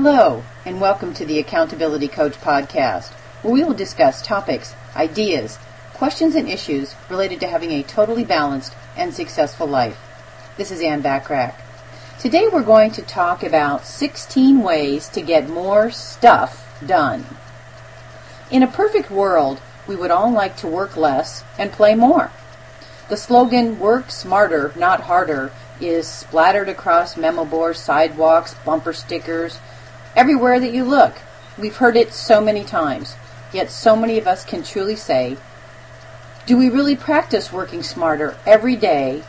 Hello, and welcome to the Accountability Coach podcast, where we will discuss topics, ideas, questions, and issues related to having a totally balanced and successful life. This is Ann Bachrach. Today we're going to talk about 16 ways to get more stuff done. In a perfect world, we would all like to work less and play more. The slogan, work smarter, not harder, is splattered across memo boards, sidewalks, bumper stickers, everywhere that you look. We've heard it so many times, yet so many of us can truly say, do we really practice working smarter every day?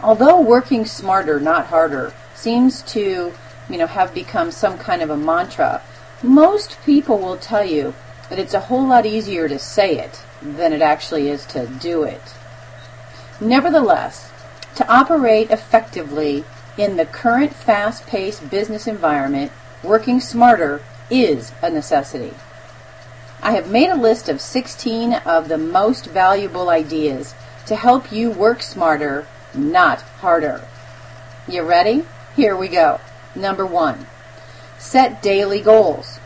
Although working smarter, not harder, seems to, you know, have become some kind of a mantra, most people will tell you that it's a whole lot easier to say it than it actually is to do it. Nevertheless, to operate effectively in the current fast-paced business environment, working smarter is a necessity. I have made a list of 16 of the most valuable ideas to help you work smarter, not harder. You ready? Here we go. Number one, set daily goals.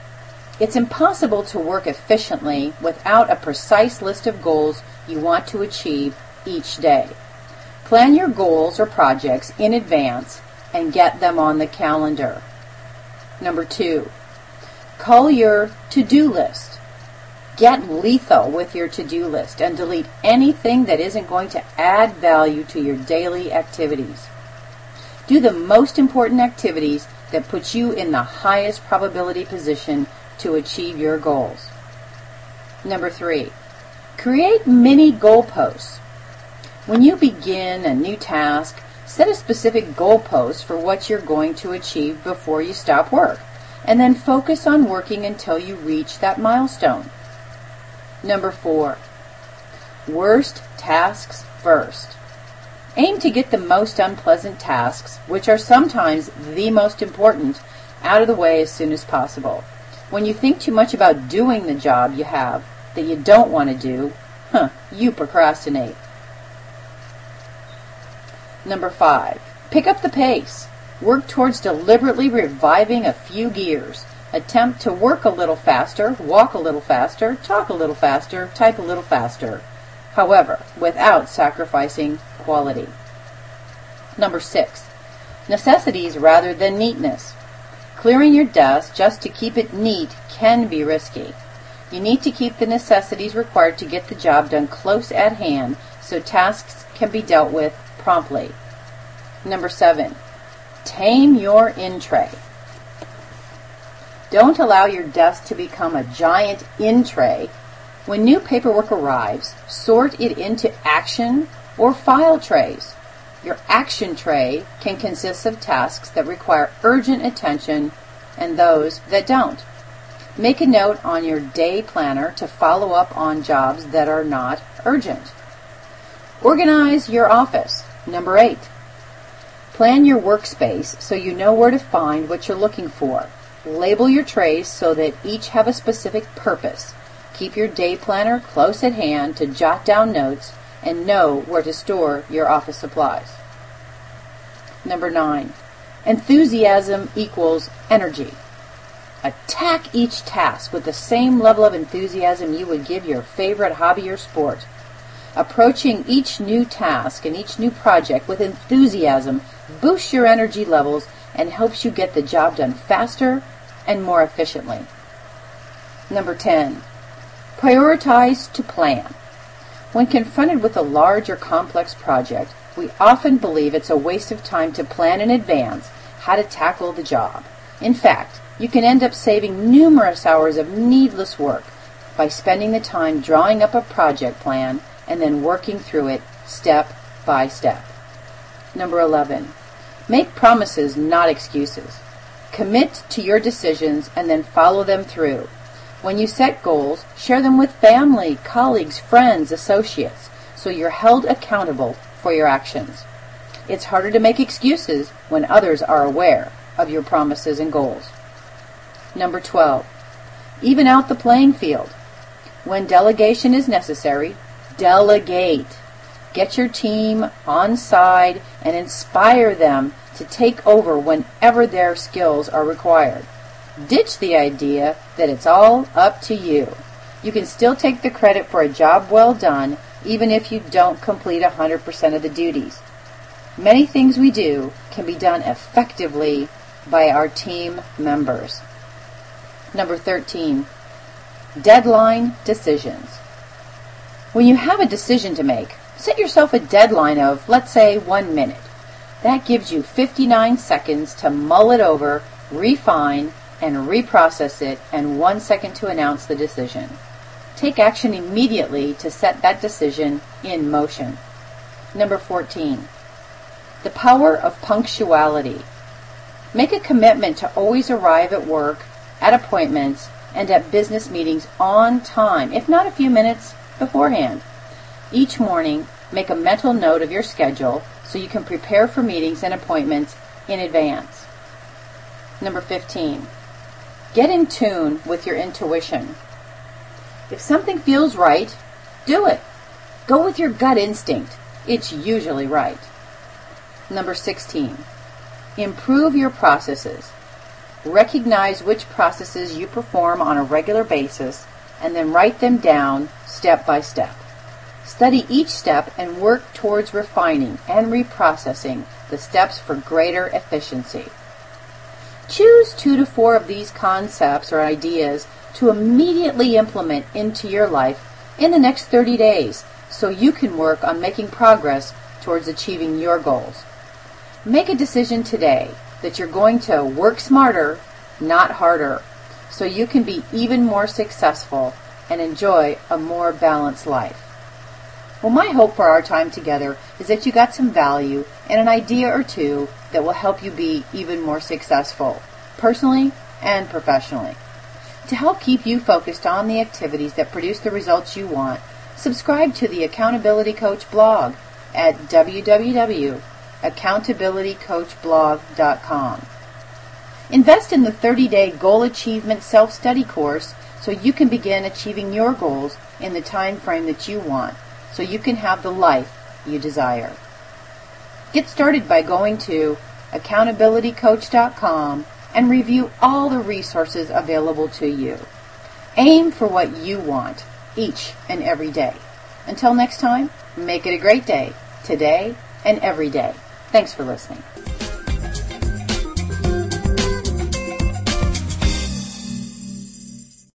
It's impossible to work efficiently without a precise list of goals you want to achieve each day. Plan your goals or projects in advance and get them on the calendar. Number two, call your to-do list. Get lethal with your to-do list and delete anything that isn't going to add value to your daily activities. Do the most important activities that put you in the highest probability position to achieve your goals. Number three, create mini goalposts. When you begin a new task, set a specific goalpost for what you're going to achieve before you stop work, and then focus on working until you reach that milestone. Number four, worst tasks first. Aim to get the most unpleasant tasks, which are sometimes the most important, out of the way as soon as possible. When you think too much about doing the job you have that you don't want to do, huh, you procrastinate. Number five, pick up the pace. Work towards deliberately reviving a few gears. Attempt to work a little faster, walk a little faster, talk a little faster, type a little faster. However, without sacrificing quality. Number six, necessities rather than neatness. Clearing your desk just to keep it neat can be risky. You need to keep the necessities required to get the job done close at hand so tasks can be dealt with promptly. Number seven, tame your in tray. Don't allow your desk to become a giant in tray. When new paperwork arrives, sort it into action or file trays. Your action tray can consist of tasks that require urgent attention and those that don't. Make a note on your day planner to follow up on jobs that are not urgent. Organize your office. Number eight, plan your workspace so you know where to find what you're looking for. Label your trays so that each have a specific purpose. Keep your day planner close at hand to jot down notes and know where to store your office supplies. Number nine, enthusiasm equals energy. Attack each task with the same level of enthusiasm you would give your favorite hobby or sport. Approaching each new task and each new project with enthusiasm boosts your energy levels and helps you get the job done faster and more efficiently. Number 10. Prioritize to plan. When confronted with a large or complex project, we often believe it's a waste of time to plan in advance how to tackle the job. In fact, you can end up saving numerous hours of needless work by spending the time drawing up a project plan and then working through it step by step. Number 11. Make promises, not excuses. Commit to your decisions and then follow them through. When you set goals, share them with family, colleagues, friends, associates, so you're held accountable for your actions. It's harder to make excuses when others are aware of your promises and goals. Number 12. Even out the playing field. When delegation is necessary, delegate. Get your team on side and inspire them to take over whenever their skills are required. Ditch the idea that it's all up to you. You can still take the credit for a job well done even if you don't complete 100% of the duties. Many things we do can be done effectively by our team members. Number 13, deadline decisions. When you have a decision to make, set yourself a deadline of, let's say, one minute. That gives you 59 seconds to mull it over, refine, and reprocess it, and one second to announce the decision. Take action immediately to set that decision in motion. Number 14. The power of punctuality. Make a commitment to always arrive at work, at appointments, and at business meetings on time, if not a few minutes beforehand. Each morning, make a mental note of your schedule so you can prepare for meetings and appointments in advance. Number 15. Get in tune with your intuition. If something feels right, do it. Go with your gut instinct. It's usually right. Number 16. Improve your processes. Recognize which processes you perform on a regular basis and then write them down step by step. Study each step and work towards refining and reprocessing the steps for greater efficiency. Choose two to four of these concepts or ideas to immediately implement into your life in the next 30 days so you can work on making progress towards achieving your goals. Make a decision today that you're going to work smarter, not harder, so you can be even more successful and enjoy a more balanced life. Well, my hope for our time together is that you got some value and an idea or two that will help you be even more successful, personally and professionally. To help keep you focused on the activities that produce the results you want, subscribe to the Accountability Coach blog at www.accountabilitycoachblog.com. Invest in the 30-day goal achievement self-study course so you can begin achieving your goals in the time frame that you want so you can have the life you desire. Get started by going to accountabilitycoach.com and review all the resources available to you. Aim for what you want each and every day. Until next time, make it a great day, today and every day. Thanks for listening.